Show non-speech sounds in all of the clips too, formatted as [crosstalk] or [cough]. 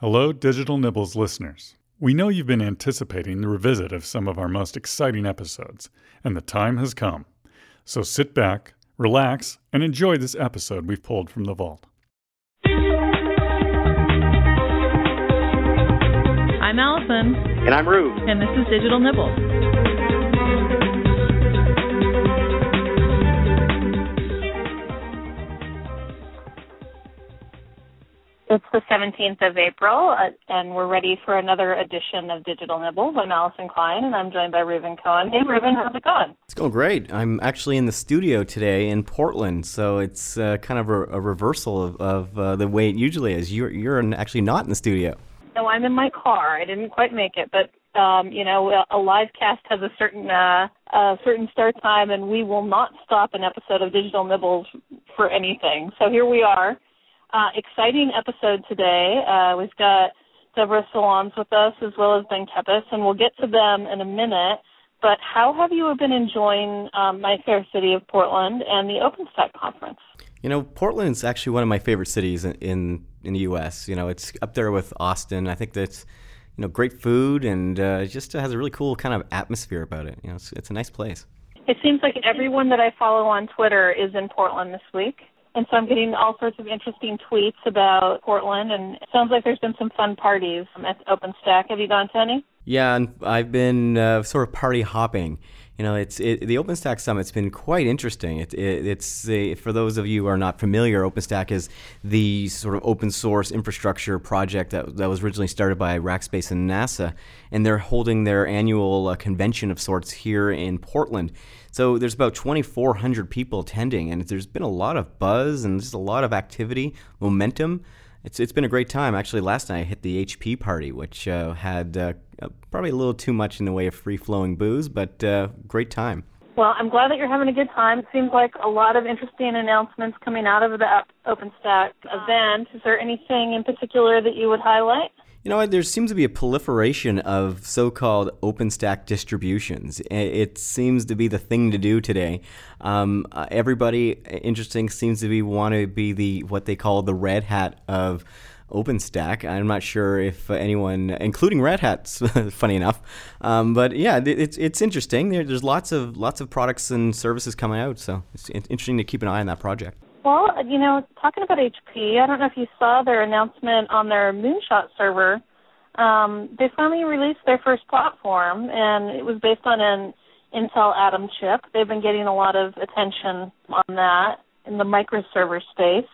Hello, Digital Nibbles listeners. We know you've been anticipating the revisit of some of our most exciting episodes, and the time has come. So sit back, relax, and enjoy this episode we've pulled from the vault. I'm Allyson, And I'm Ruv. and this is Digital Nibbles. It's the 17th of April, uh, and we're ready for another edition of Digital Nibbles. I'm Allyson Klein, and I'm joined by Reuven Cohen. Hey, Reuven, how's it going? It's going great. I'm actually in the studio today in Portland, so it's uh, kind of a, a reversal of, of uh, the way it usually is. You're you're actually not in the studio. No, I'm in my car. I didn't quite make it, but um, you know, a- a live cast has a certain uh, a certain start time, and we will not stop an episode of Digital Nibbles for anything. So here we are. Uh, exciting episode today. Uh, we've got Deborah Salons with us as well as Ben Kepes, and we'll get to them in a minute. But how have you been enjoying um, my fair city of Portland and the OpenStack conference? You know, Portland's actually one of my favorite cities in in, in the U.S. You know, it's up there with Austin. I think that's you know great food and uh, it just has a really cool kind of atmosphere about it. You know, it's it's a nice place. It seems like everyone that I follow on Twitter is in Portland this week. And so I'm getting all sorts of interesting tweets about Portland, and it sounds like there's been some fun parties at OpenStack. Have you gone to any? Yeah, and I've been uh, sort of party hopping. You know, it's it, the OpenStack Summit's been quite interesting. It, it, it's a, for those of you who are not familiar, OpenStack is the sort of open source infrastructure project that, that was originally started by Rackspace and NASA, and they're holding their annual uh, convention of sorts here in Portland. So there's about 2,400 people attending, and there's been a lot of buzz and just a lot of activity, momentum. It's it's been a great time. Actually, last night I hit the HP party, which uh, had uh, uh, probably a little too much in the way of free flowing booze, but uh, great time. Well, I'm glad that you're having a good time. It seems like a lot of interesting announcements coming out of the OpenStack event. Is there anything in particular that you would highlight? You know? There seems to be a proliferation of so-called OpenStack distributions. It seems to be the thing to do today. Um, uh, everybody, interesting, seems to be want to be the what they call the red hat of OpenStack. I'm not sure if anyone, including Red Hats, [laughs] funny enough, um, but yeah, it's it's interesting. There, there's lots of lots of products and services coming out, so it's interesting to keep an eye on that project. Well, you know, talking about HP, I don't know if you saw their announcement on their Moonshot server. Um, they finally released their first platform, and it was based on an Intel Atom chip. They've been getting a lot of attention on that in the microserver space.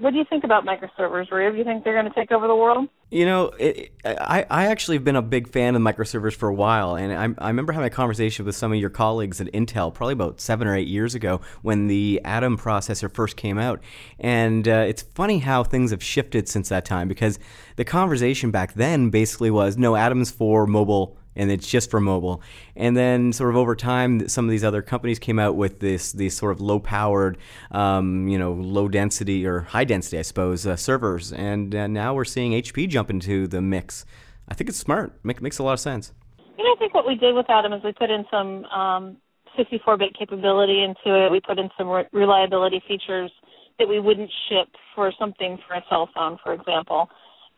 What do you think about microservers, Ruv? You think they're going to take over the world? You know, it, I, I actually have been a big fan of microservers for a while, and I, I remember having a conversation with some of your colleagues at Intel probably about seven or eight years ago when the Atom processor first came out. And uh, it's funny how things have shifted since that time because the conversation back then basically was no, Atom's for mobile and it's just for mobile. And then, sort of over time, some of these other companies came out with this these sort of low powered, um, you know, low density or high density, I suppose, uh, servers. And uh, now we're seeing HP jump into the mix. I think it's smart. Make, makes a lot of sense. You know, I think what we did with Atom is we put in some um, 64-bit capability into it. We put in some re- reliability features that we wouldn't ship for something for a cell phone, for example.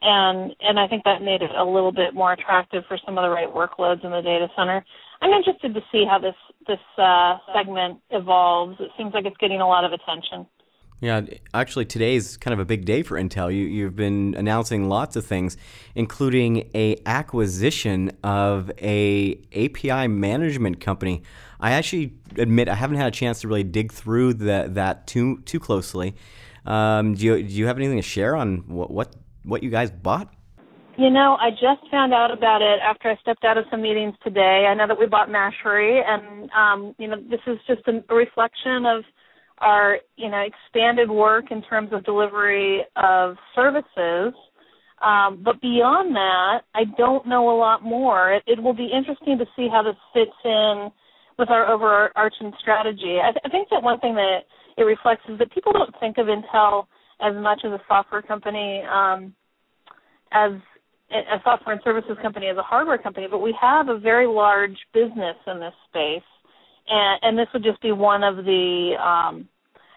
And and I think that made it a little bit more attractive for some of the right workloads in the data center. I'm interested to see how this this uh, segment evolves. It seems like it's getting a lot of attention. Yeah, actually, today's kind of a big day for Intel. You, you've been announcing lots of things, including a acquisition of a API management company. I actually admit I haven't had a chance to really dig through that that too too closely. Um, do you do you have anything to share on what what, what you guys bought? You know, I just found out about it after I stepped out of some meetings today. I know that we bought Mashery, and um, you know, this is just a reflection of our you know expanded work in terms of delivery of services. Um, but beyond that, I don't know a lot more. It, it will be interesting to see how this fits in with our overarching strategy. I, th- I think that one thing that it reflects is that people don't think of Intel as much as a software company, um, as a software and services company, as a hardware company, but we have a very large business in this space, and, and this would just be one of the um,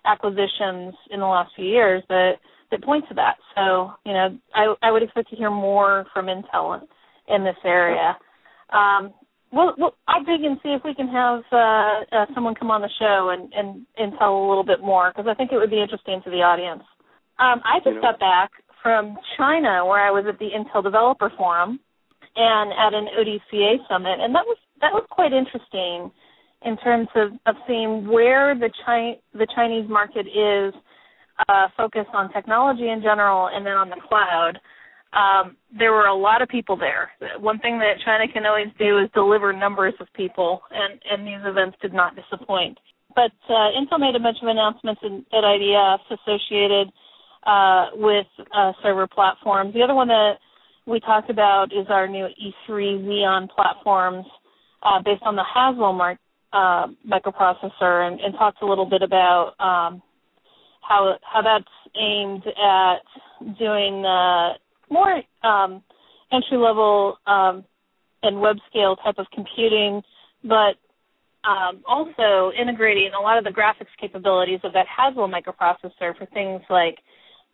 acquisitions in the last few years that that point to that. So, you know, I, I would expect to hear more from Intel in, in this area. Um, well, well, I'll dig and see if we can have uh, uh, someone come on the show and, and, and tell a little bit more because I think it would be interesting to the audience. Um, I just got back from China where I was at the Intel Developer Forum and at an ODCA summit, and that was that was quite interesting in terms of, of seeing where the Chi- the Chinese market is uh, focused on technology in general and then on the cloud um, there were a lot of people there. One thing that China can always do is deliver numbers of people, and, and these events did not disappoint. But uh, Intel made a bunch of announcements in, at IDF associated uh, with uh, server platforms. The other one that we talked about is our new E3 Xeon platforms uh, based on the Haswell mark, uh, microprocessor, and, and talked a little bit about um, how how that's aimed at doing uh, more um, entry level um, and web scale type of computing, but um, also integrating a lot of the graphics capabilities of that Haswell microprocessor for things like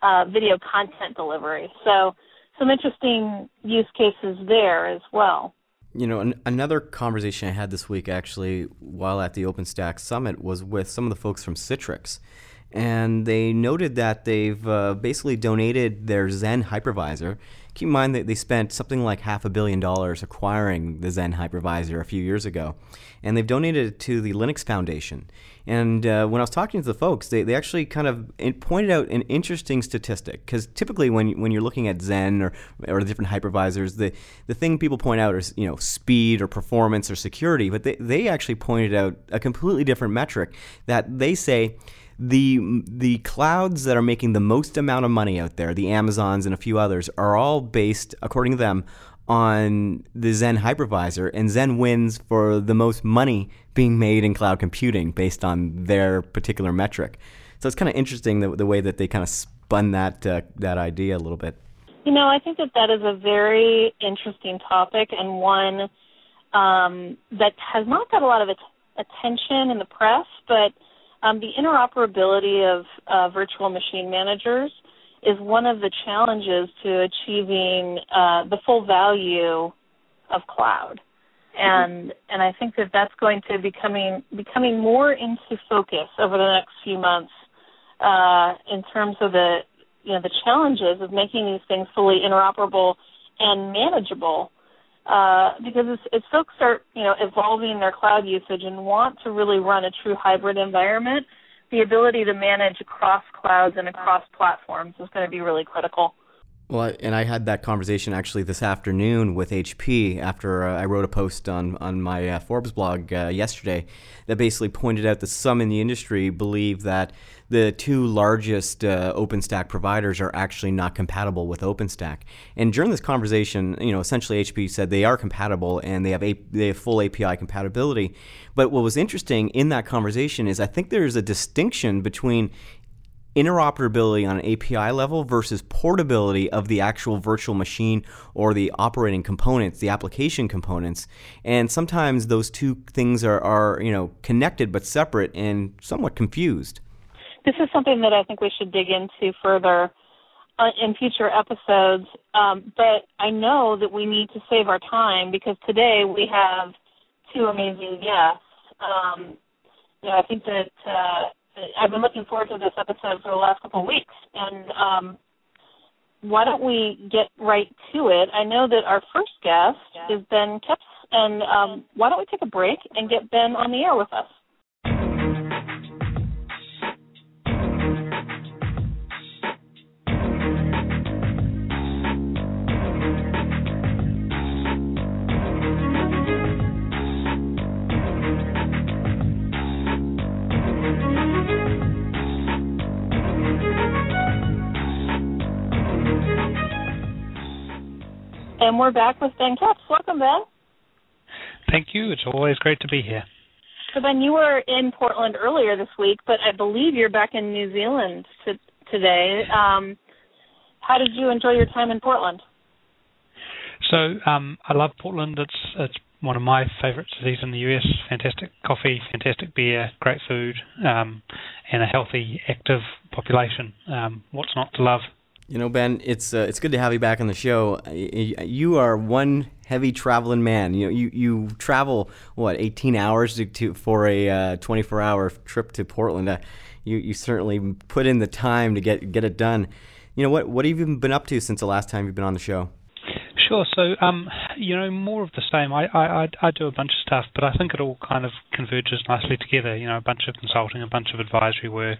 uh, video content delivery. So some interesting use cases there as well. You know, an- another conversation I had this week actually while at the OpenStack Summit was with some of the folks from Citrix and they noted that they've uh, basically donated their Xen hypervisor. Keep in mind that they spent something like half a billion dollars acquiring the Xen hypervisor a few years ago, and they've donated it to the Linux Foundation. And uh, when I was talking to the folks, they, they actually kind of pointed out an interesting statistic because typically when when you're looking at Xen or or different hypervisors, the the thing people point out is you know speed or performance or security, but they they actually pointed out a completely different metric that they say the the clouds that are making the most amount of money out there, the Amazons and a few others, are all based, according to them, on the Xen hypervisor, and Xen wins for the most money being made in cloud computing based on their particular metric. So it's kind of interesting the, the way that they kind of spun that uh, that idea a little bit. You know, I think that that is a very interesting topic and one um, that has not got a lot of attention in the press, but um, the interoperability of uh, virtual machine managers is one of the challenges to achieving uh, the full value of cloud, and mm-hmm. and I think that that's going to be coming becoming more into focus over the next few months uh, in terms of the you know the challenges of making these things fully interoperable and manageable uh, because as, as folks start, you know, evolving their cloud usage and want to really run a true hybrid environment, the ability to manage across clouds and across platforms is going to be really critical. Well, and I had that conversation actually this afternoon with HP after uh, I wrote a post on on my uh, Forbes blog uh, yesterday that basically pointed out that some in the industry believe that the two largest uh, OpenStack providers are actually not compatible with OpenStack. And during this conversation, you know, essentially HP said they are compatible and they have a, they have full API compatibility. But what was interesting in that conversation is I think there's a distinction between interoperability on an API level versus portability of the actual virtual machine or the operating components, the application components. And sometimes those two things are, are you know, connected but separate and somewhat confused. This is something that I think we should dig into further uh, in future episodes. Um, but I know that we need to save our time because today we have two amazing guests. Um, you know, I think that uh, I've been looking forward to this episode for the last couple of weeks, and um, why don't we get right to it? I know that our first guest yeah. is Ben Kepes, and um, why don't we take a break and get Ben on the air with us? And we're back with Ben Kepes. Welcome, Ben. Thank you. It's always great to be here. So, Ben, you were in Portland earlier this week, but I believe you're back in New Zealand to, today. Um, how did you enjoy your time in Portland? So, um, I love Portland. It's it's one of my favourite cities in the US. Fantastic coffee, fantastic beer, great food, um, and a healthy, active population. Um, what's not to love? You know, Ben, it's uh, it's good to have you back on the show. You are one heavy traveling man. You know, you, you travel what 18 hours to, to for a uh, 24 hour trip to Portland. Uh, you you certainly put in the time to get get it done. You know what what have you been up to since the last time you've been on the show? Sure. So, um, you know, more of the same. I, I, I do a bunch of stuff, but I think it all kind of converges nicely together. You know, a bunch of consulting, a bunch of advisory work,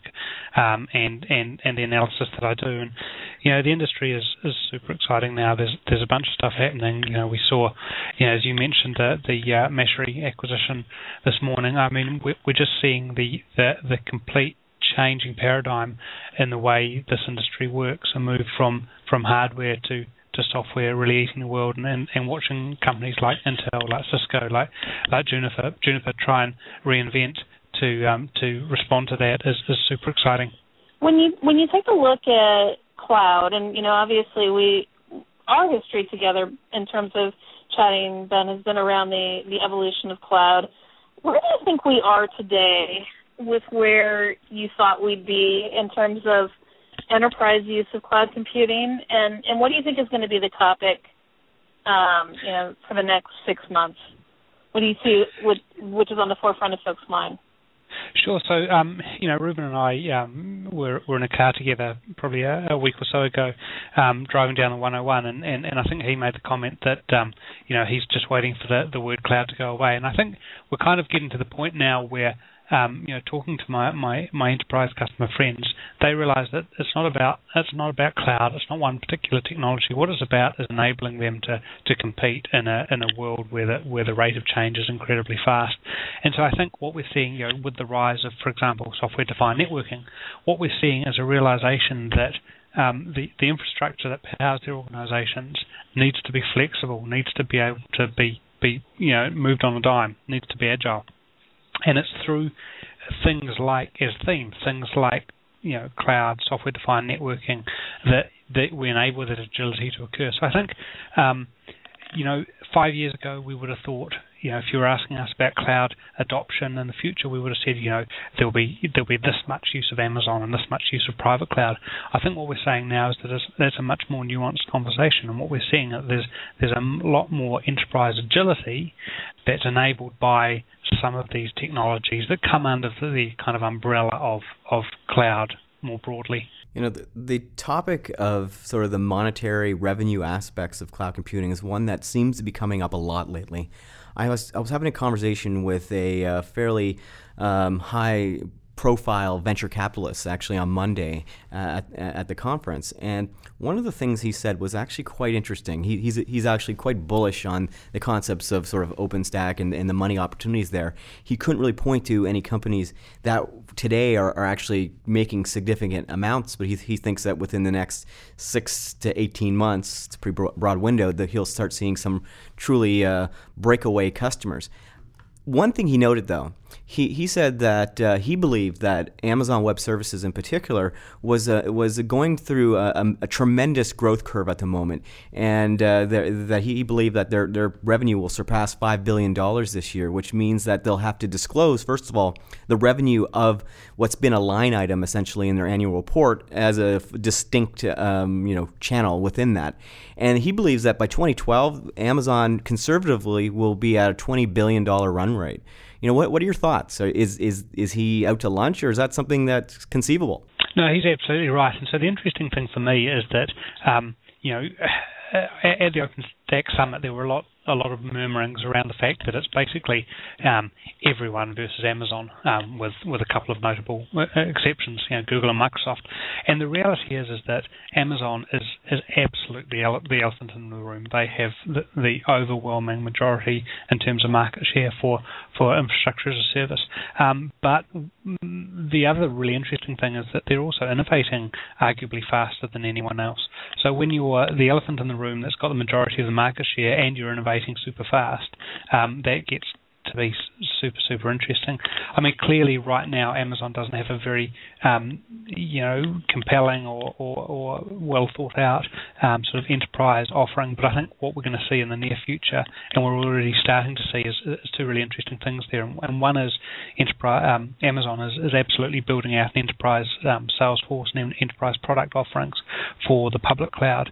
um, and and and the analysis that I do. And you know, the industry is is super exciting now. There's there's a bunch of stuff happening. You know, we saw, you know, as you mentioned, the the uh, Mashery acquisition this morning. I mean, we're, we're just seeing the the the complete changing paradigm in the way this industry works and move from from hardware to to software really eating the world and, and, and watching companies like Intel, like Cisco, like like Juniper Juniper try and reinvent to um, to respond to that is, is super exciting. When you when you take a look at cloud, and you know obviously we our history together in terms of chatting, Ben has been around the the evolution of cloud. Where do you think we are today with where you thought we'd be in terms of enterprise use of cloud computing, and and what do you think is going to be the topic, um, you know, for the next six months? What do you see, which, which is on the forefront of folks' mind? Sure. So, um, you know, Reuven and I um, were, were in a car together probably a, a week or so ago, um, driving down the 101, and, and, and I think he made the comment that, um, you know, he's just waiting for the, the word cloud to go away. And I think we're kind of getting to the point now where um, you know, talking to my, my, my enterprise customer friends, they realize that it's not about it's not about cloud. It's not one particular technology. What it's about is enabling them to, to compete in a in a world where the where the rate of change is incredibly fast. And so I think what we're seeing, you know, with the rise of, for example, software-defined networking, what we're seeing is a realization that um, the, the infrastructure that powers their organizations needs to be flexible, needs to be able to be, be you know moved on a dime, needs to be agile and it's through things like as themes, things like you know cloud, software-defined networking that that we enable that agility to occur. So I think um, you know five years ago we would have thought you know, if you were asking us about cloud adoption in the future, we would have said, you know, there'll be there'll be this much use of Amazon and this much use of private cloud. I think what we're saying now is that there's a much more nuanced conversation, and what we're seeing is there's there's a lot more enterprise agility that's enabled by some of these technologies that come under the kind of umbrella of of cloud more broadly. You know, the, the, topic of sort of the monetary revenue aspects of cloud computing is one that seems to be coming up a lot lately. I was I was having a conversation with a uh, fairly um, high profile venture capitalists actually on Monday uh, at, at, the conference. And one of the things he said was actually quite interesting. He, he's, he's actually quite bullish on the concepts of sort of OpenStack and, and the money opportunities there. He couldn't really point to any companies that today are, are actually making significant amounts, but he, he thinks that within the next six to 18 months, it's a pretty broad window, that he'll start seeing some truly uh, breakaway customers. One thing he noted, though, he, he said that uh, he believed that Amazon Web Services in particular was uh, was going through a, a, a, tremendous growth curve at the moment, and uh, that he believed that their their revenue will surpass five billion dollars this year, which means that they'll have to disclose first of all the revenue of what's been a line item essentially in their annual report as a distinct um, you know channel within that, and he believes that by 2012 Amazon conservatively will be at a 20 billion dollar run rate. You know, what what are your thoughts? Is is is he out to lunch, or is that something that's conceivable? No, he's absolutely right. And so the interesting thing for me is that um, you know [sighs] at the OpenStack Summit there were a lot a lot of murmurings around the fact that it's basically um, everyone versus Amazon, um, with with a couple of notable uh, exceptions, you know, Google and Microsoft. And the reality is is that Amazon is is absolutely the elephant in the room. They have the, the overwhelming majority in terms of market share for for infrastructure as a service. Um, but the other really interesting thing is that they're also innovating arguably faster than anyone else. So when you're the elephant in the room that's got the majority of the market share and you're innovating super fast, um, that gets to be super super interesting. I mean, clearly right now Amazon doesn't have a very um, you know compelling or, or, or well thought out um, sort of enterprise offering, but I think what we're going to see in the near future, and we're already starting to see, is, is two really interesting things there. And one is enterprise um, Amazon is, is absolutely building out an enterprise um, sales force and enterprise product offerings for the public cloud.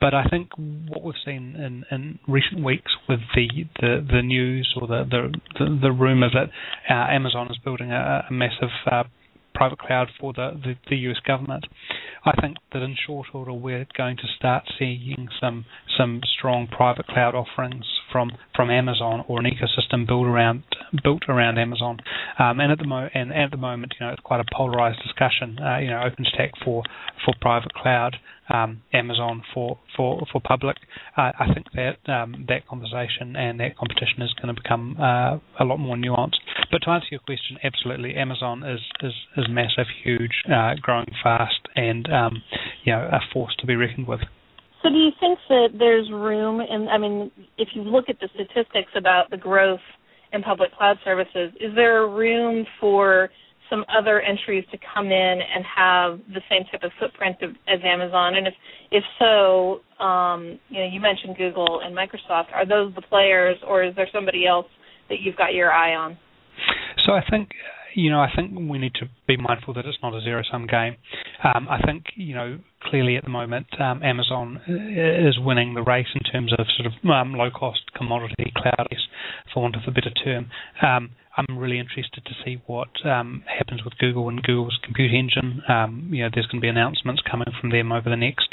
But I think what we've seen in, in recent weeks with the, the, the news or the the, the, the rumor that uh, Amazon is building a, a massive uh, private cloud for the, the, the, US government. I think that in short order we're going to start seeing some some strong private cloud offerings from, from Amazon or an ecosystem built around built around Amazon. Um, and at the mo- and at the moment, you know, it's quite a polarized discussion. Uh, you know, OpenStack for for private cloud um, Amazon for for for public. Uh, I think that um, that conversation and that competition is going to become uh, a lot more nuanced. But to answer your question, absolutely, Amazon is is, is massive, huge, uh, growing fast, and um, you know a force to be reckoned with. So, do you think that there's room? And I mean, if you look at the statistics about the growth in public cloud services, is there room for some other entries to come in and have the same type of footprint of, as Amazon? And if if so, um, you know, you mentioned Google and Microsoft. Are those the players, or is there somebody else that you've got your eye on? So I think you know, I think we need to be mindful that it's not a zero sum game. Um, I think, you know, clearly at the moment, um, Amazon is winning the race in terms of sort of um, low cost commodity cloud, for want of a better term. Um, I'm really interested to see what um, happens with Google and Google's compute engine. Um, you know, there's going to be announcements coming from them over the next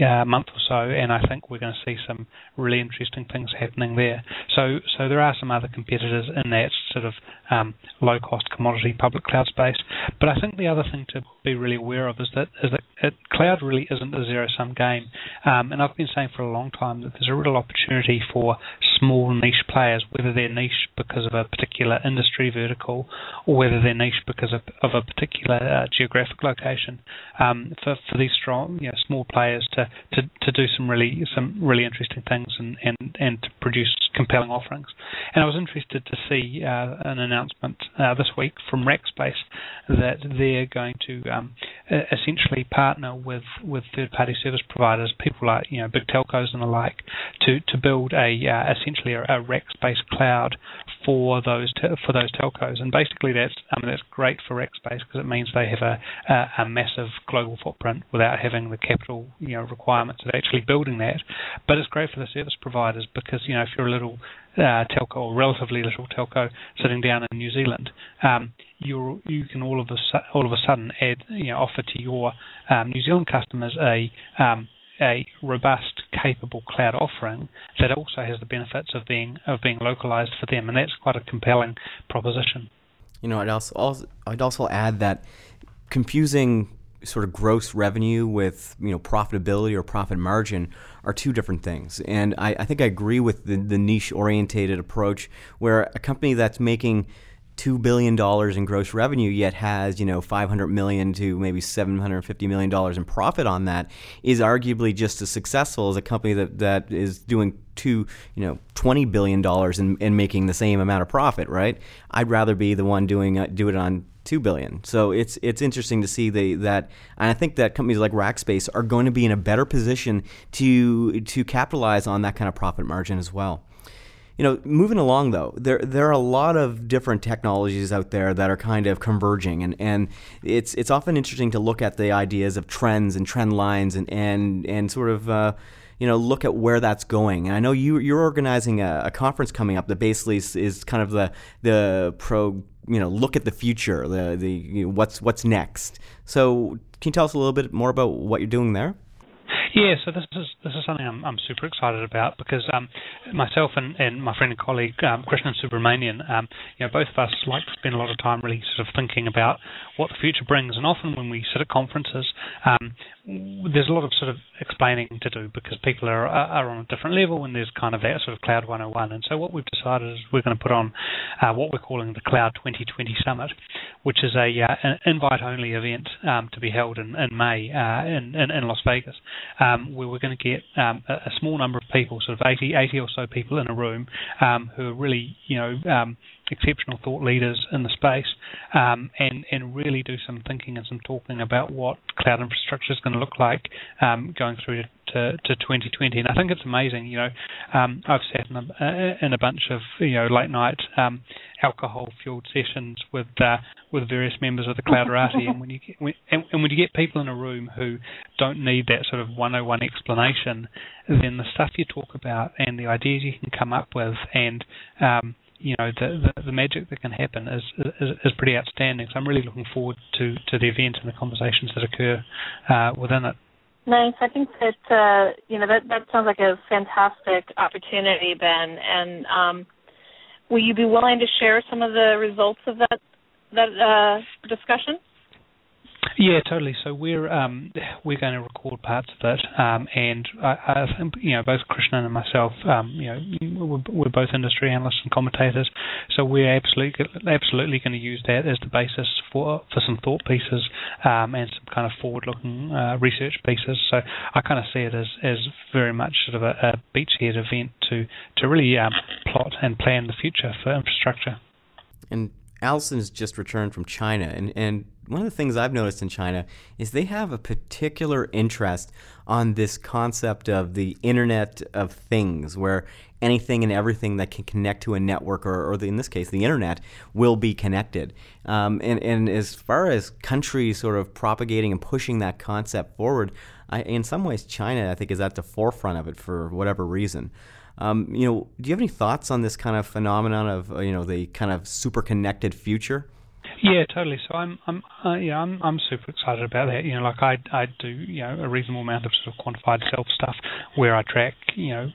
uh, month or so, and I think we're going to see some really interesting things happening there. So, so there are some other competitors in that sort of um, low-cost commodity public cloud space. But I think the other thing to be really aware of is that is that it, cloud really isn't a zero-sum game, um, and I've been saying for a long time that there's a real opportunity for small niche players, whether they're niche because of a particular industry vertical or whether they're niche because of, of a particular uh, geographic location. Um, for, for these strong, you know, small players to, to, to do some really some really interesting things and, and, and to produce compelling offerings. And I was interested to see uh, an announcement uh, this week from Rackspace that they're going to um, essentially partner with, with third-party service providers, people like you know big telcos and the like, to to build a uh, essentially a, a Rackspace cloud for those te- for those telcos. And basically, that's I mean that's great for Rackspace because it means they have a, a, a massive global footprint without having the capital you know requirements of actually building that. But it's great for the service providers because you know if you're a little uh, telco or relatively little telco sitting down in New Zealand, um, you you can all of a all of a sudden add you know offer to your um, New Zealand customers a um, a robust, capable cloud offering that also has the benefits of being of being localized for them, and that's quite a compelling proposition. You know, I'd also, I'd also add that confusing sort of gross revenue with you know profitability or profit margin are two different things. And I, I think I agree with the, the niche orientated approach where a company that's making two billion dollars in gross revenue, yet has you know 500 million to maybe 750 million dollars in profit on that, is arguably just as successful as a company that, that is doing two you know 20 billion dollars and, making the same amount of profit. Right? I'd rather be the one doing uh, do it on two billion. So it's it's interesting to see the, that, and I think that companies like Rackspace are going to be in a better position to to capitalize on that kind of profit margin as well. You know, moving along though, there there are a lot of different technologies out there that are kind of converging, and, and it's it's often interesting to look at the ideas of trends and trend lines and and and sort of. Uh, you know, look at where that's going. And I know you you're organizing a, a conference coming up that basically is, is, kind of the the pro you know look at the future, the the you know, what's what's next. So can you tell us a little bit more about what you're doing there? Yeah, so this is this is something I'm, I'm super excited about because um, myself and, and my friend and colleague um, Krishnan Subramanian, um, you know, both of us like to spend a lot of time really sort of thinking about what the future brings. And often when we sit at conferences, um, there's a lot of sort of explaining to do because people are are on a different level and there's kind of that sort of Cloud 101. And so what we've decided is we're going to put on uh, what we're calling the Cloud 2020 Summit, which is a uh, an invite-only event um, to be held in, in May uh, in, in, in Las Vegas um, where we're going to get um, a, a, small number of people, sort of 80, 80 or so people in a room, um, who are really, you know, um, exceptional thought leaders in the space, um, and and really do some thinking and some talking about what cloud infrastructure is going to look like um, going through to, to 2020. And I think it's amazing. You know, um, I've sat in a, in a bunch of you know late night um, alcohol fueled sessions with uh, with various members of the Clouderati, and when you get when, and, and when you get people in a room who don't need that sort of 101 explanation, then the stuff you talk about and the ideas you can come up with and um, you know the, the, the magic that can happen is, is is pretty outstanding. So I'm really looking forward to to the event and the conversations that occur uh, within it. Nice. I think that uh, you know that that sounds like a fantastic opportunity, Ben. And um, will you be willing to share some of the results of that that uh, discussion? Yeah, totally. So we're um, we're going to record parts of it, um, and I, I, think you know both Krishnan and myself, um, you know, we're, we're, both industry analysts and commentators, so we're absolutely absolutely going to use that as the basis for for some thought pieces um, and some kind of forward-looking uh, research pieces. So I kind of see it as as very much sort of a, a beachhead event to to really um, plot and plan the future for infrastructure. And Allyson has just returned from China, and, and one of the things I've noticed in China is they have a particular interest on this concept of the Internet of Things, where anything and everything that can connect to a network, or, or the, in this case, the Internet, will be connected. Um, and, and as far as countries sort of propagating and pushing that concept forward, I, in some ways, China, I think, is at the forefront of it for whatever reason. Um, you know, do you have any thoughts on this kind of phenomenon of uh, you know the kind of super connected future? Yeah, totally. So I'm, I'm, uh, yeah, I'm, I'm super excited about that. You know, like I, I do, you know, a reasonable amount of sort of quantified self stuff where I track, you know,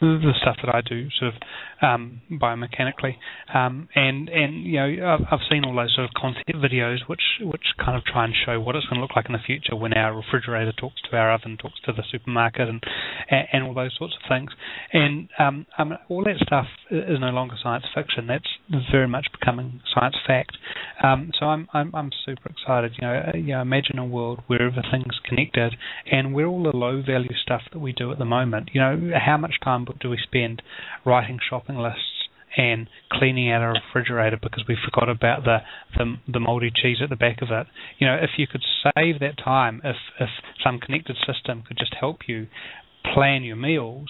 the, stuff that I do sort of um, biomechanically, um, and and you know, I've, I've seen all those sort of concept videos which which kind of try and show what it's going to look like in the future when our refrigerator talks to our oven, talks to the supermarket, and and, and all those sorts of things. And um, I mean, all that stuff is no longer science fiction. That's very much becoming science fact. Um, so I'm, I'm I'm super excited. You know, uh, you know, imagine a world where everything's connected, and where all the low value stuff that we do at the moment. You know, how much time do we spend writing shopping lists and cleaning out our refrigerator because we forgot about the, the the moldy cheese at the back of it. You know, if you could save that time, if if some connected system could just help you plan your meals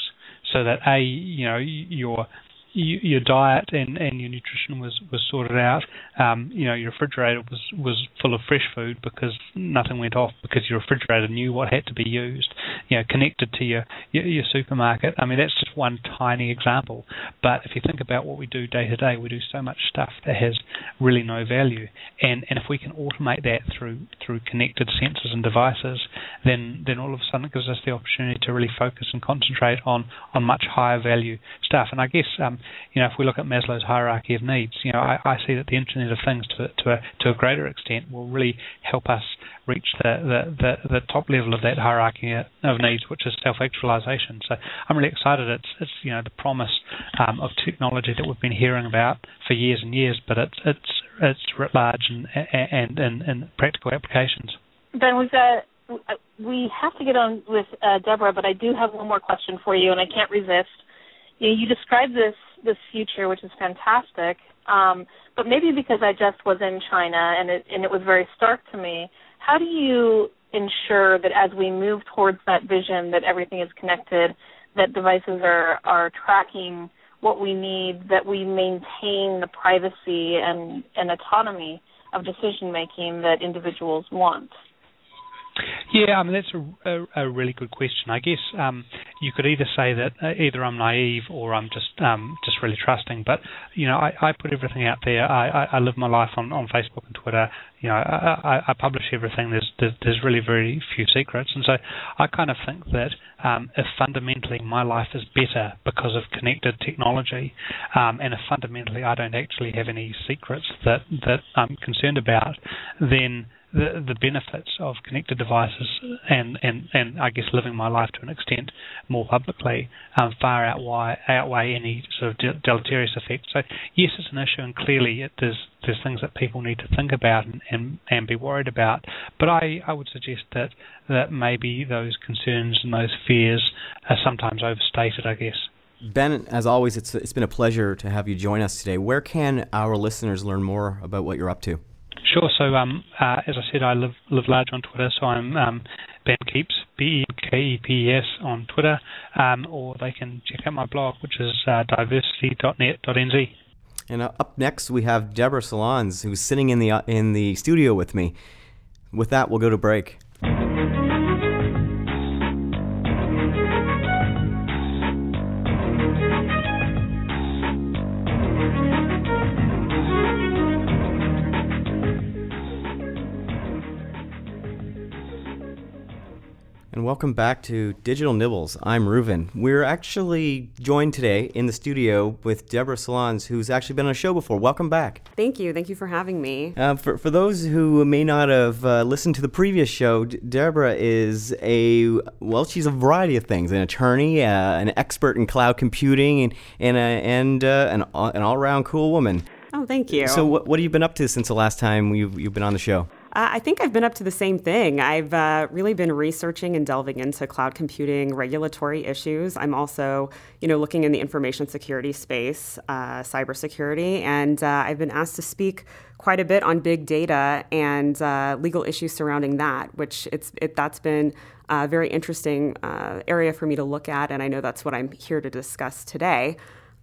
so that a you know your your diet and, and your nutrition was, was sorted out. Um, you know, your refrigerator was, was full of fresh food because nothing went off because your refrigerator knew what had to be used. You know, connected to your, your, your supermarket. I mean, that's just one tiny example. But if you think about what we do day to day, we do so much stuff that has really no value. And and if we can automate that through through connected sensors and devices, then then all of a sudden it gives us the opportunity to really focus and concentrate on on much higher value stuff. And I guess um, you know, if we look at Maslow's hierarchy of needs, you know, I, I see that the Internet of Things, to, to a to a greater extent, will really help us reach the, the, the, the top level of that hierarchy of needs, which is self-actualization. So I'm really excited. It's it's you know the promise um, of technology that we've been hearing about for years and years, but it's it's it's writ large and and and, and practical applications. Ben, we've we have to get on with uh, Deborah, but I do have one more question for you, and I can't resist. You, know, you described this this future, which is fantastic. Um, but maybe because I just was in China and it and it was very stark to me. How do you ensure that as we move towards that vision that everything is connected, that devices are are tracking what we need, that we maintain the privacy and, and autonomy of decision making that individuals want? Yeah, I mean that's a, a, a really good question. I guess um, you could either say that uh, either I'm naive or I'm just um, just really trusting. But you know, I, I put everything out there. I, I, I live my life on, on Facebook and Twitter. You know, I, I, publish everything. There's, there's there's really very few secrets, and so I kind of think that um, if fundamentally my life is better because of connected technology, um, and if fundamentally I don't actually have any secrets that that I'm concerned about, then the the benefits of connected devices and, and, and I guess living my life to an extent more publicly um, far outweigh outweigh any sort of de- deleterious effects. So yes, it's an issue, and clearly it, there's there's things that people need to think about and, and, and be worried about. But I, I would suggest that that maybe those concerns and those fears are sometimes overstated. I guess. Ben, as always, it's, it's been a pleasure to have you join us today. Where can our listeners learn more about what you're up to? Sure. So, um, uh, as I said, I live live large on Twitter, so I'm um, Ben Kepes, B E K E P E S on Twitter, um, or they can check out my blog, which is uh, diversity.net.nz. And uh, up next, we have Deborah Salons, who's sitting in the uh, in the studio with me. With that, we'll go to break. And welcome back to Digital Nibbles. I'm Reuven. We're actually joined today in the studio with Deborah Salons, who's actually been on a show before. Welcome back. Thank you. Thank you for having me. Uh, for, for those who may not have uh, listened to the previous show, D- Deborah is a, well, she's a variety of things an attorney, uh, an expert in cloud computing, and, and, and uh, an, an all around cool woman. Oh, thank you. So, what, what have you been up to since the last time you've, you've been on the show? Uh, I think I've been up to the same thing. I've uh, really been researching and delving into cloud computing regulatory issues. I'm also, you know, looking in the information security space, uh, cybersecurity, and uh, I've been asked to speak quite a bit on big data and uh, legal issues surrounding that, which it's it, that's been a very interesting uh, area for me to look at, and I know that's what I'm here to discuss today.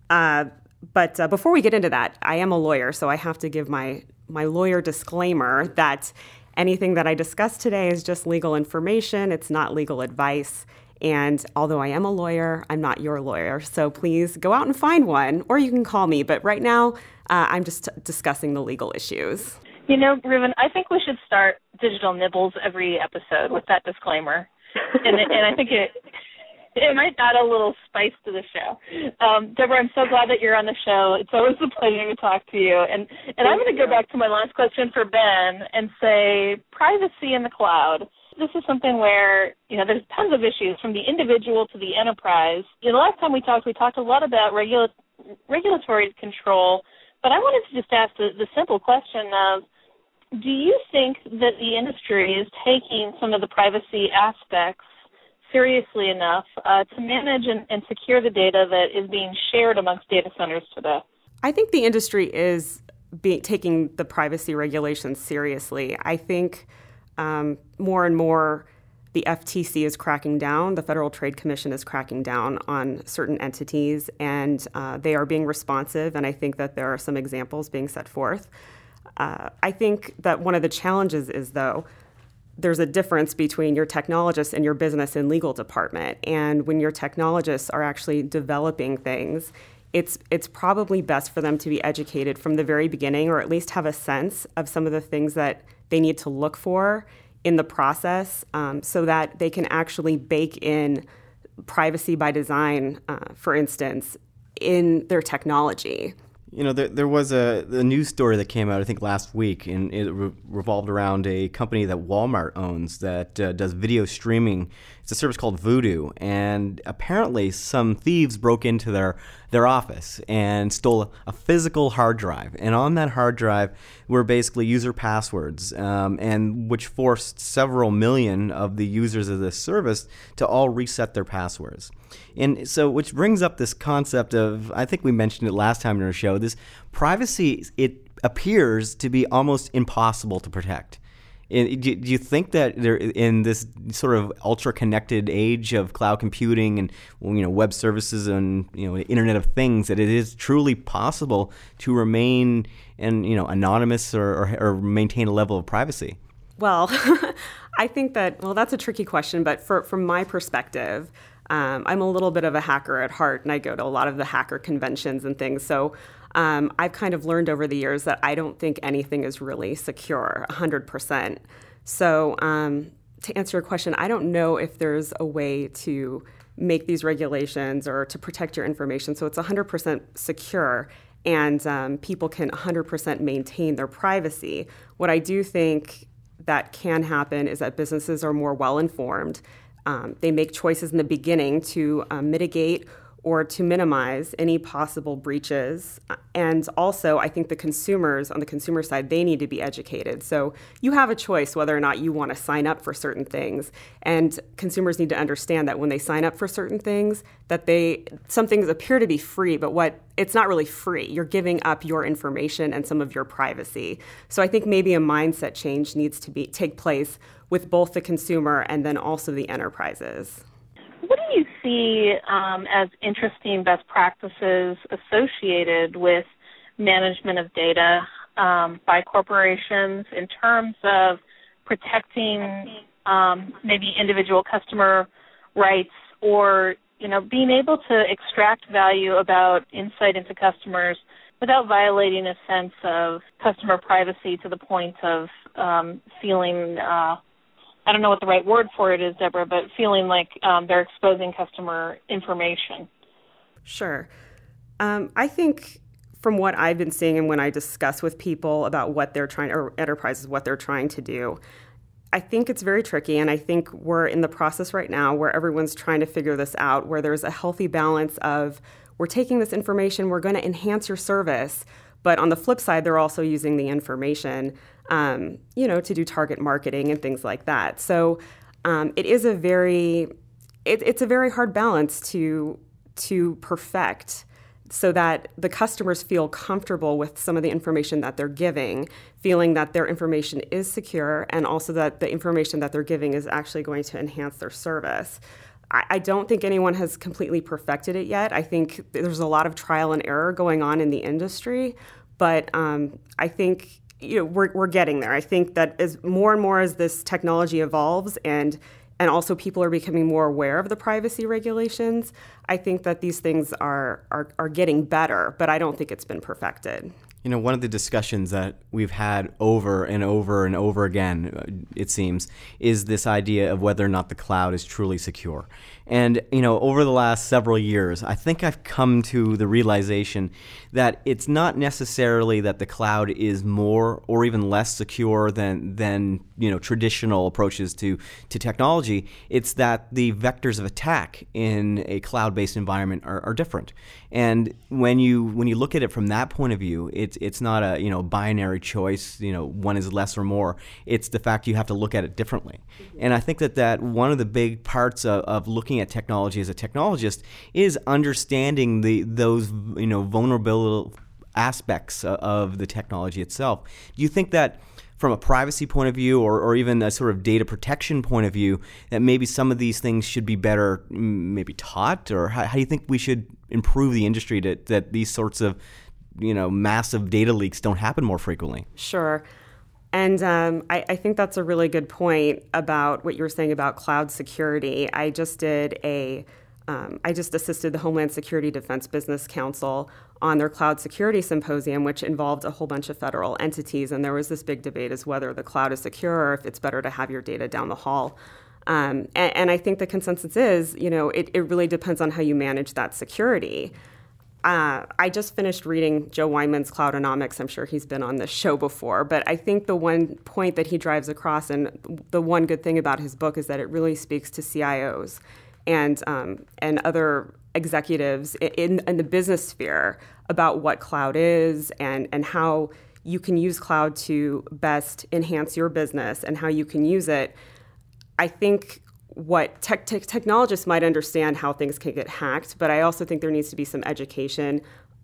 but before we get into that, I am a lawyer, so I have to give my my lawyer disclaimer that anything that I discuss today is just legal information, it's not legal advice. And although I am a lawyer, I'm not your lawyer. So please go out and find one, or you can call me. But right now, uh, I'm just discussing the legal issues. You know, Reuven, I think we should start Digital Nibbles every episode with that disclaimer. and, and I think it [laughs] it might add a little spice to the show. Um, Deborah, I'm so glad that you're on the show. It's always a pleasure to talk to you. And and I'm going to go back to my last question for Ben and say privacy in the cloud. This is something where you know there's tons of issues from the individual to the enterprise. You know, the last time we talked, we talked a lot about regula- regulatory control, but I wanted to just ask the, the simple question of do you think that the industry is taking some of the privacy aspects seriously enough uh, to manage and, and secure the data that is being shared amongst data centers today? I think the industry is be, taking the privacy regulations seriously. I think um, more and more the FTC is cracking down, the Federal Trade Commission is cracking down on certain entities, and uh, they are being responsive. And I think that there are some examples being set forth. Uh, I think that one of the challenges is, though, there's a difference between your technologist and your business and legal department. And when your technologists are actually developing things, it's it's probably best for them to be educated from the very beginning or at least have a sense of some of the things that they need to look for in the process um, so that they can actually bake in privacy by design, uh, for instance, in their technology. You know, there, there was a, a news story that came out, I think, last week, and it re- revolved around a company that Walmart owns that uh, does video streaming. It's a service called Vudu, and apparently some thieves broke into their their office and stole a physical hard drive. And on that hard drive were basically user passwords, um, and which forced several million of the users of this service to all reset their passwords. And so, which brings up this concept of, I think we mentioned it last time in our show, this privacy, it appears to be almost impossible to protect. Do you think that there, in this sort of ultra connected age of cloud computing and you know web services and you know Internet of Things, that it is truly possible to remain and you know anonymous or, or, or maintain a level of privacy? Well, [laughs] I think that well, that's a tricky question, but for, from my perspective, um, I'm a little bit of a hacker at heart, and I go to a lot of the hacker conventions and things. So um, I've kind of learned over the years that I don't think anything is really secure 100%. So um, to answer your question, I don't know if there's a way to make these regulations or to protect your information so it's 100% secure and um, people can 100% maintain their privacy. What I do think that can happen is that businesses are more well informed. Um, they make choices in the beginning to um, mitigate or to minimize any possible breaches. And also, I think the consumers on the consumer side, they need to be educated. So you have a choice whether or not you want to sign up for certain things. And consumers need to understand that when they sign up for certain things, that they some things appear to be free, but what it's not really free. You're giving up your information and some of your privacy. So I think maybe a mindset change needs to be take place with both the consumer and then also the enterprises. See um, as interesting best practices associated with management of data um, by corporations in terms of protecting um, maybe individual customer rights or you know being able to extract value about insight into customers without violating a sense of customer privacy to the point of um, feeling uh, I don't know what the right word for it is, Deborah, but feeling like um, they're exposing customer information. Sure. Um, I think from what I've been seeing and when I discuss with people about what they're trying, or enterprises, what they're trying to do, I think it's very tricky. And I think we're in the process right now where everyone's trying to figure this out, where there's a healthy balance of we're taking this information, we're going to enhance your service. But on the flip side, they're also using the information um, you know, to do target marketing and things like that. So um, it is a very, it, it's a very hard balance to to perfect so that the customers feel comfortable with some of the information that they're giving, feeling that their information is secure, and also that the information that they're giving is actually going to enhance their service. I, I don't think anyone has completely perfected it yet. I think there's a lot of trial and error going on in the industry, but um, I think you know we're, we're getting there. I think that as more and more as this technology evolves and and also people are becoming more aware of the privacy regulations, I think that these things are, are, are getting better, but I don't think it's been perfected. You know, one of the discussions that we've had over and over and over again, uh, it seems, is this idea of whether or not the cloud is truly secure. And, you know, over the last several years, I think I've come to the realization that it's not necessarily that the cloud is more or even less secure than, than you know, traditional approaches to, to technology. It's that the vectors of attack in a cloud based environment are, are different. And when you, when you look at it from that point of view, it's it's not a you know binary choice. You know, one is less or more. It's the fact you have to look at it differently. And I think that that one of the big parts of, of looking at technology as a technologist is understanding the those you know vulnerable aspects of the technology itself. Do you think that? from a privacy point of view or, or even a sort of data protection point of view that maybe some of these things should be better maybe taught or how, how do you think we should improve the industry to, that these sorts of you know massive data leaks don't happen more frequently. Sure. And um, I, I, think that's a really good point about what you were saying about cloud security. I just did a, um, I just assisted the Homeland Security Defense Business Council on their cloud security symposium, which involved a whole bunch of federal entities. And there was this big debate as whether the cloud is secure or if it's better to have your data down the hall. Um, and, and, I think the consensus is, you know, it, it really depends on how you manage that security. Uh, I just finished reading Joe Weinman's Cloudonomics. I'm sure he's been on this show before, but I think the one point that he drives across, and the one good thing about his book, is that it really speaks to CIOs and um, and other executives in, in the business sphere about what cloud is and and how you can use cloud to best enhance your business and how you can use it. I think what tech, tech, technologists might understand how things can get hacked, but I also think there needs to be some education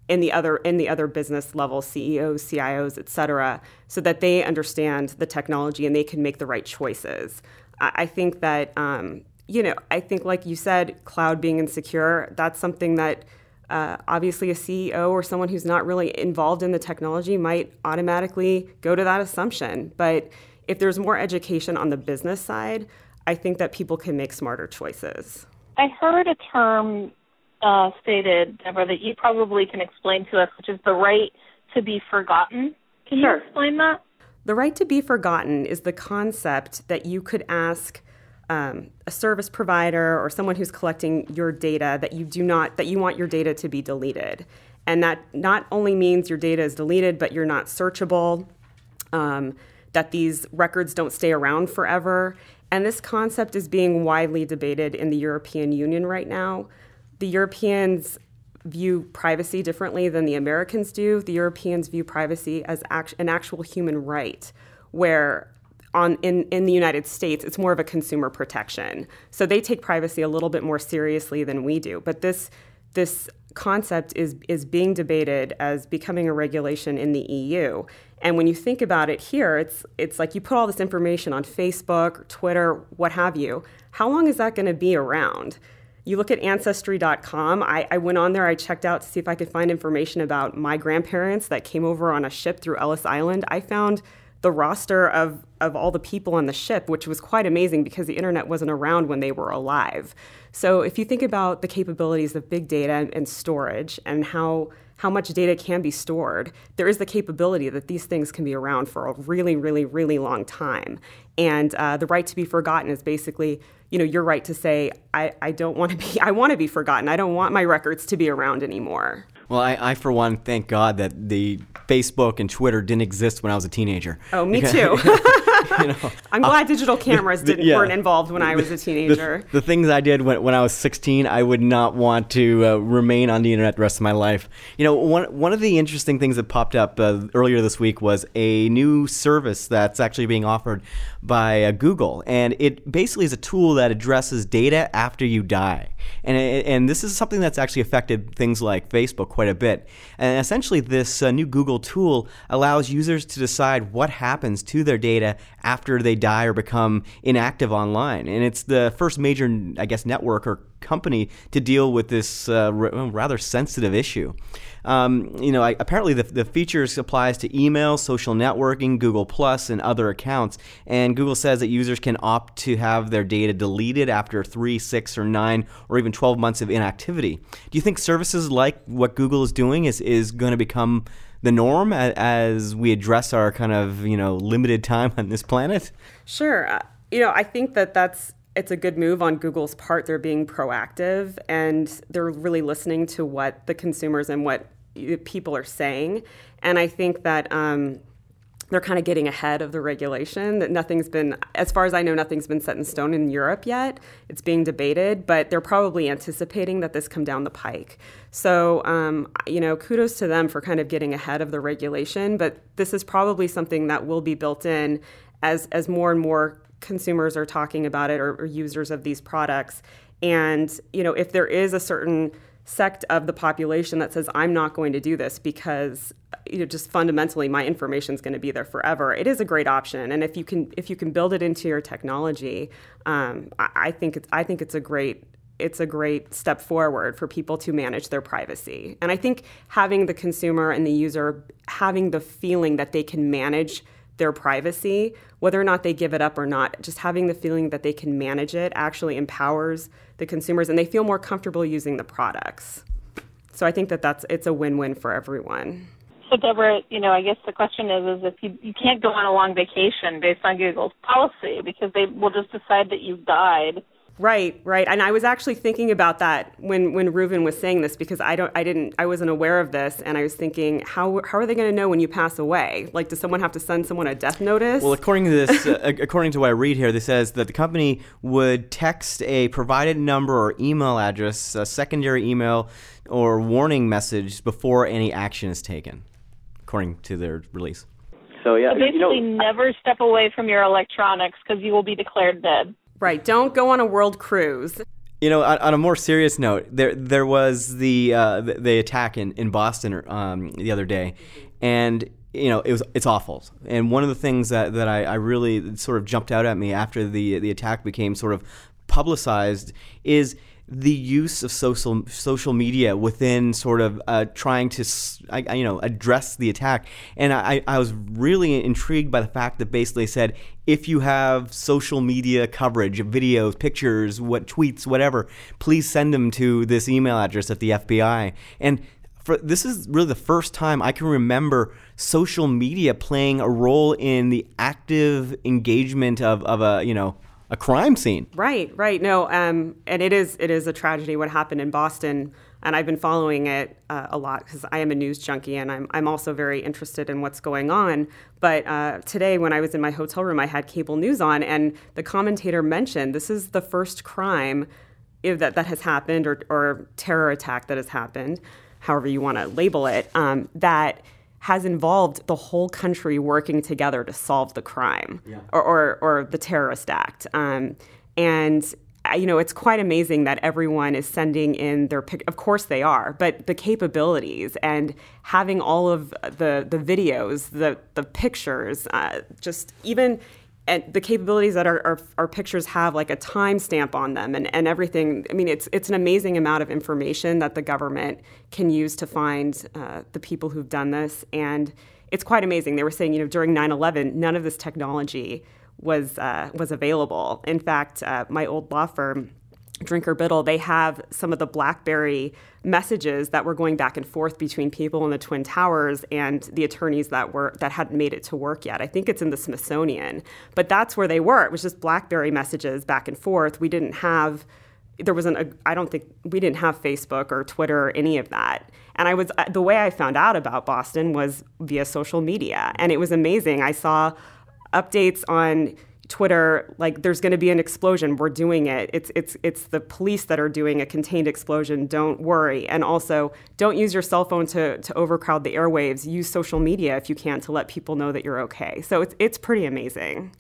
in the other in the other business level CEOs, CIOs, et cetera, so that they understand the technology and they can make the right choices. I, I think that um, you know, I think like you said, cloud being insecure, that's something that uh, obviously a CEO or someone who's not really involved in the technology might automatically go to that assumption. But if there's more education on the business side, I think that people can make smarter choices. I heard a term uh, stated, Deborah, that you probably can explain to us, which is the right to be forgotten. Can sure. you explain that? The right to be forgotten is the concept that you could ask um, a service provider or someone who's collecting your data that you do not that you want your data to be deleted, and that not only means your data is deleted, but you're not searchable. Um, that these records don't stay around forever, and this concept is being widely debated in the European Union right now. the Europeans view privacy differently than the Americans do. The Europeans view privacy as act- an actual human right, where on in, in the United States, it's more of a consumer protection. So they take privacy a little bit more seriously than we do. But this this concept is is being debated as becoming a regulation in the EU. And when you think about it here, it's it's like you put all this information on Facebook, Twitter, what have you. How long is that going to be around? You look at Ancestry.com. I, I, went on there, I checked out to see if I could find information about my grandparents that came over on a ship through Ellis Island. I found the roster of, of all the people on the ship, which was quite amazing because the internet wasn't around when they were alive. So if you think about the capabilities of big data and storage and how how much data can be stored, there is the capability that these things can be around for a really, really, really long time. And uh, the right to be forgotten is basically, you know, your right to say, I, I don't want to be, [laughs] I want to be forgotten. I don't want my records to be around anymore. Well, I, I, for one, thank God that the Facebook and Twitter didn't exist when I was a teenager. Oh, me because, too. [laughs] [laughs] you know, I'm glad uh, digital [laughs] cameras didn't, yeah. weren't involved when I was a [laughs] teenager. The, the, things I did when, when I was 16, I would not want to uh, remain on the internet the rest of my life. You know, one, one of the interesting things that popped up uh, earlier this week was a new service that's actually being offered by uh, Google. And it basically is a tool that addresses data after you die. And, and this is something that's actually affected things like Facebook quite a bit. And essentially, this uh, new Google tool allows users to decide what happens to their data after they die or become inactive online. And it's the first major, I guess, network or company to deal with this uh, r- rather sensitive issue. Um, you know, I, apparently the, the features applies to email, social networking, Google Plus, and other accounts. And Google says that users can opt to have their data deleted after three, six, or nine, or even 12 months of inactivity. Do you think services like what Google is doing is, is going to become the norm as we address our kind of you know limited time on this planet? Sure. Uh, you know, I think that that's it's a good move on Google's part. They're being proactive and they're really listening to what the consumers and what people are saying. And I think that um, they're kind of getting ahead of the regulation. That nothing's been, as far as I know, nothing's been set in stone in Europe yet. It's being debated, but they're probably anticipating that this come down the pike. So, um, you know, kudos to them for kind of getting ahead of the regulation. But this is probably something that will be built in as as more and more consumers are talking about it or, or users of these products. And, you know, if there is a certain sect of the population that says I'm not going to do this because you know just fundamentally my information is going to be there forever. It is a great option, and if you can if you can build it into your technology, um, I, I, think it's I think it's a great it's a great step forward for people to manage their privacy. And I think having the consumer and the user having the feeling that they can manage their privacy, whether or not they give it up or not, just having the feeling that they can manage it actually empowers the consumers and they feel more comfortable using the products. So I think that that's it's a win-win for everyone. So Deborah, you know, I guess the question is, is if you you can't go on a long vacation based on Google's policy because they will just decide that you've died Right, right. And I was actually thinking about that when when Reuven was saying this because I don't I didn't I wasn't aware of this and I was thinking how how are they going to know when you pass away? Like does someone have to send someone a death notice? Well, according to this uh, [laughs] according to what I read here, this says that the company would text a provided number or email address, a secondary email or warning message before any action is taken, according to their release. So yeah, so basically, you know, never step away from your electronics because you will be declared dead. Right. Don't go on a world cruise. You know, on, on, a more serious note, there there was the uh, the, the, attack in in Boston um, the other day, and you know it was it's awful. And one of the things that that I, I really sort of jumped out at me after the the attack became sort of publicized is the use of social social media within sort of uh, trying to you know address the attack. And I, I was really intrigued by the fact that basically said if you have social media coverage videos pictures what tweets whatever please send them to this email address at the FBI and for, this is really the first time I can remember social media playing a role in the active engagement of, of a you know a crime scene. Right, right. No, um, and it is it is a tragedy what happened in Boston, and I've been following it uh, a lot because I am a news junkie and I'm I'm also very interested in what's going on. But uh, today, when I was in my hotel room, I had cable news on, and the commentator mentioned this is the first crime that that has happened or, or terror attack that has happened, however you want to label it, um, that has involved the whole country working together to solve the crime yeah. or, or, or, the terrorist act. Um, and you know, it's quite amazing that everyone is sending in their pic. Of course they are, but the capabilities and having all of the the videos, the the pictures, uh, just even and the capabilities that our, our, our pictures have like a timestamp on them and, and everything. I mean it's it's an amazing amount of information that the government can use to find uh, the people who've done this. And it's quite amazing. They were saying you know during 9-11 none of this technology was uh, was available. In fact, uh, my old law firm, Drinker Biddle, they have some of the BlackBerry messages that were going back and forth between people in the Twin Towers and the attorneys that were that hadn't made it to work yet. I think it's in the Smithsonian, but that's where they were. It was just BlackBerry messages back and forth. We didn't have there wasn't a I don't think we didn't have Facebook or Twitter or any of that. And I was uh, the way I found out about Boston was via social media, and it was amazing. I saw updates on Twitter like there's going to be an explosion. We're doing it. It's it's it's the police that are doing a contained explosion. Don't worry. And also, don't use your cell phone to to overcrowd the airwaves. Use social media if you can to let people know that you're okay. So it's it's pretty amazing.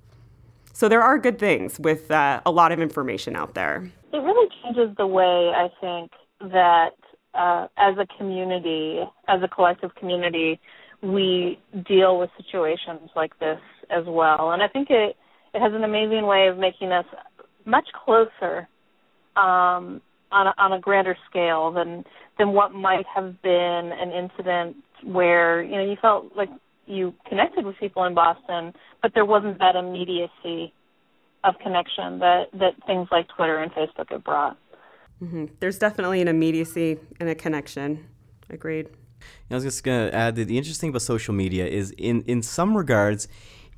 So there are good things with uh, a lot of information out there. It really changes the way I think that uh, as a community, as a collective community, we deal with situations like this as well. And I think it it has an amazing way of making us much closer um, on a, on a grander scale than than what might have been an incident where you know you felt like you connected with people in Boston, but there wasn't that immediacy of connection that that things like Twitter and Facebook have brought. Mm-hmm. There's definitely an immediacy and a connection. Agreed. I was just going to add that the interesting thing about social media is, in in some regards,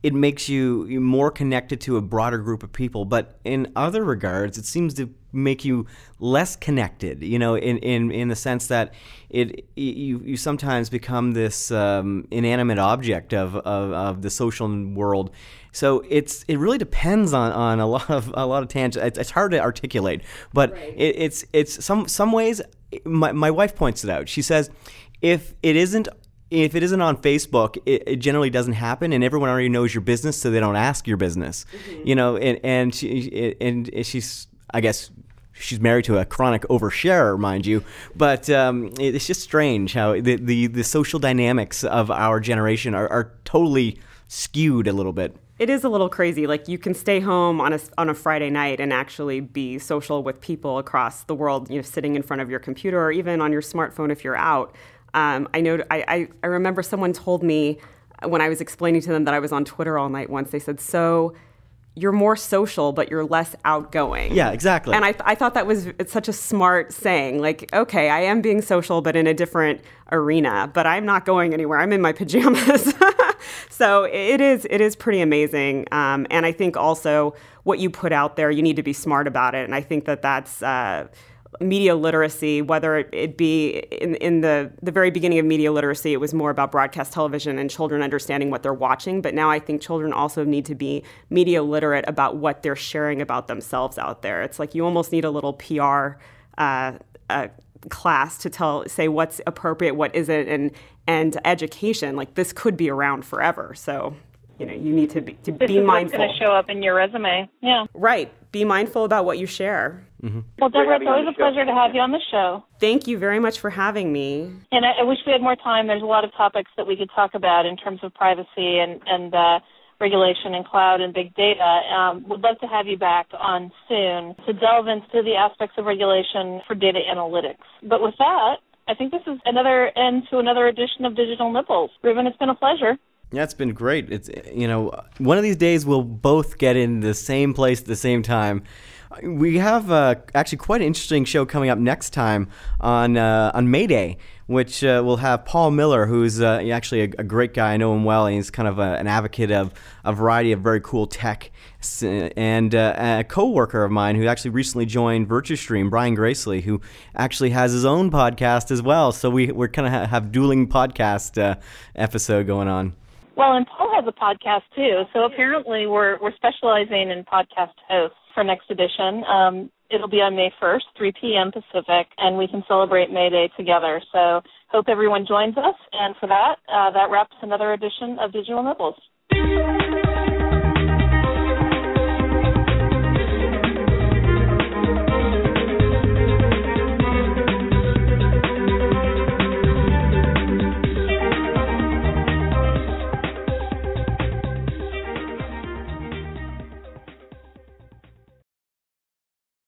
it makes you more connected to a broader group of people. But in other regards, it seems to make you less connected. You know, in in, in the sense that it you you sometimes become this um, inanimate object of, of, of the social world. So it's it really depends on, on a [laughs] lot of a lot of tangents. It's, it's hard to articulate, but right. it, it's it's some some ways. My my wife points it out. She says if it isn't if it isn't on Facebook, it, it, generally doesn't happen, and everyone already knows your business, so they don't ask your business. Mm-hmm. You know, and and she and she's I guess she's married to a chronic oversharer, mind you. But um, it's just strange how the, the the social dynamics of our generation are, are totally skewed a little bit. It is a little crazy. Like you can stay home on a on a Friday night and actually be social with people across the world. You know, sitting in front of your computer or even on your smartphone if you're out. Um, I know I, I, I remember someone told me when I was explaining to them that I was on Twitter all night once. They said, "So." You're more social, but you're less outgoing. Yeah, exactly. And I, I thought that was it's such a smart saying. Like, okay, I am being social, but in a different arena. But I'm not going anywhere. I'm in my pajamas. [laughs] so it is it is pretty amazing. Um, and I think also what you put out there, you need to be smart about it. And I think that that's. Uh, media literacy, whether it, be in, in the, the very beginning of media literacy, it was more about broadcast television and children understanding what they're watching. But now I think children also need to be media literate about what they're sharing about themselves out there. It's like you almost need a little PR uh, uh, class to tell, say what's appropriate, what isn't, and and education. Like this could be around forever. So you know you need to be to this be is mindful. Going to show up in your resume? Yeah. Right. Be mindful about what you share. Mm-hmm. Well, Deborah, it's always a pleasure to have you on the show. Thank you very much for having me. And I, I wish we had more time. There's a lot of topics that we could talk about in terms of privacy and and uh, regulation and cloud and big data. Um, would love to have you back on soon to delve into the aspects of regulation for data analytics. But with that, I think this is another end to another edition of Digital Nibbles. Reuven, it's been a pleasure. Yeah, it's been great. It's you know, one of these days we'll both get in the same place at the same time. We have uh, actually quite an interesting show coming up next time on uh, on May Day, which uh, will have Paul Miller, who's uh, actually a, a, great guy. I know him well. He's kind of a, an advocate of a variety of very cool tech, and uh, a co-worker of mine who actually recently joined VirtuStream, Brian Gracely, who actually has his own podcast as well. So we we're kind of ha- have dueling podcast uh, episode going on. Well, and Paul has a podcast too. So apparently, we're we're specializing in podcast hosts next edition. Um, it'll be on May 1st, 3 p.m. Pacific, and we can celebrate May Day together. So hope everyone joins us. And for that, uh, that wraps another edition of Digital Nibbles.